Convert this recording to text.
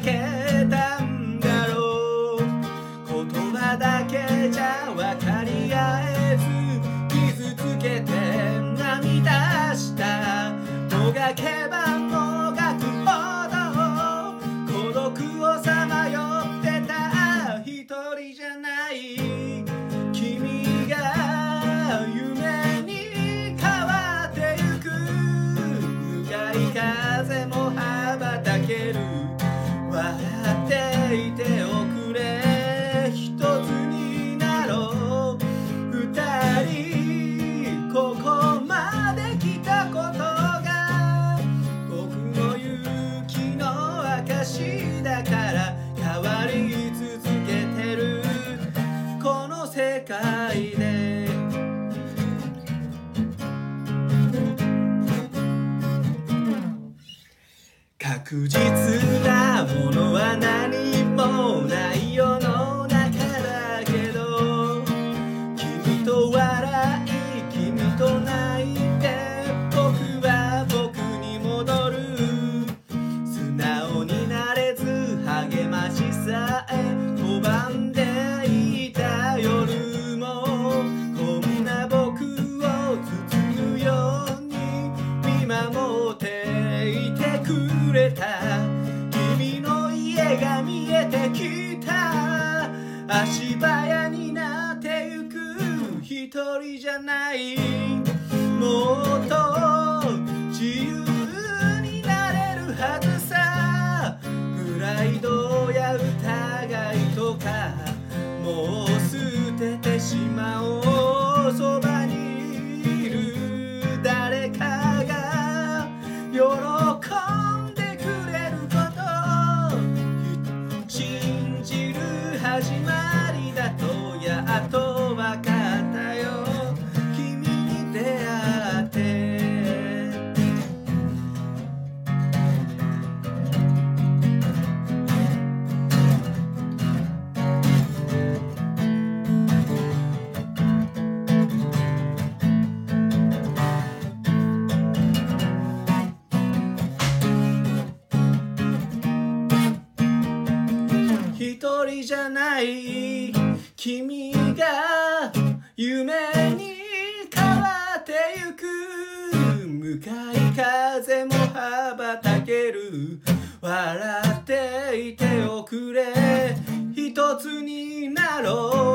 けたんだろう言葉だけじゃ分かり合えず傷つけて涙した。もがけばもがくほど孤独をさまよってた。一人じゃない君が夢に変わってゆく向かい風もだから変わり続けてる。この世界で。確実なものは何もない。きた足早になってゆく一人じゃないもっと自由になれるはずさ。プライドや疑いとか。るじゃない。君が夢に変わってゆく。向かい風も羽ばたける。笑っていておくれ。一つになろう。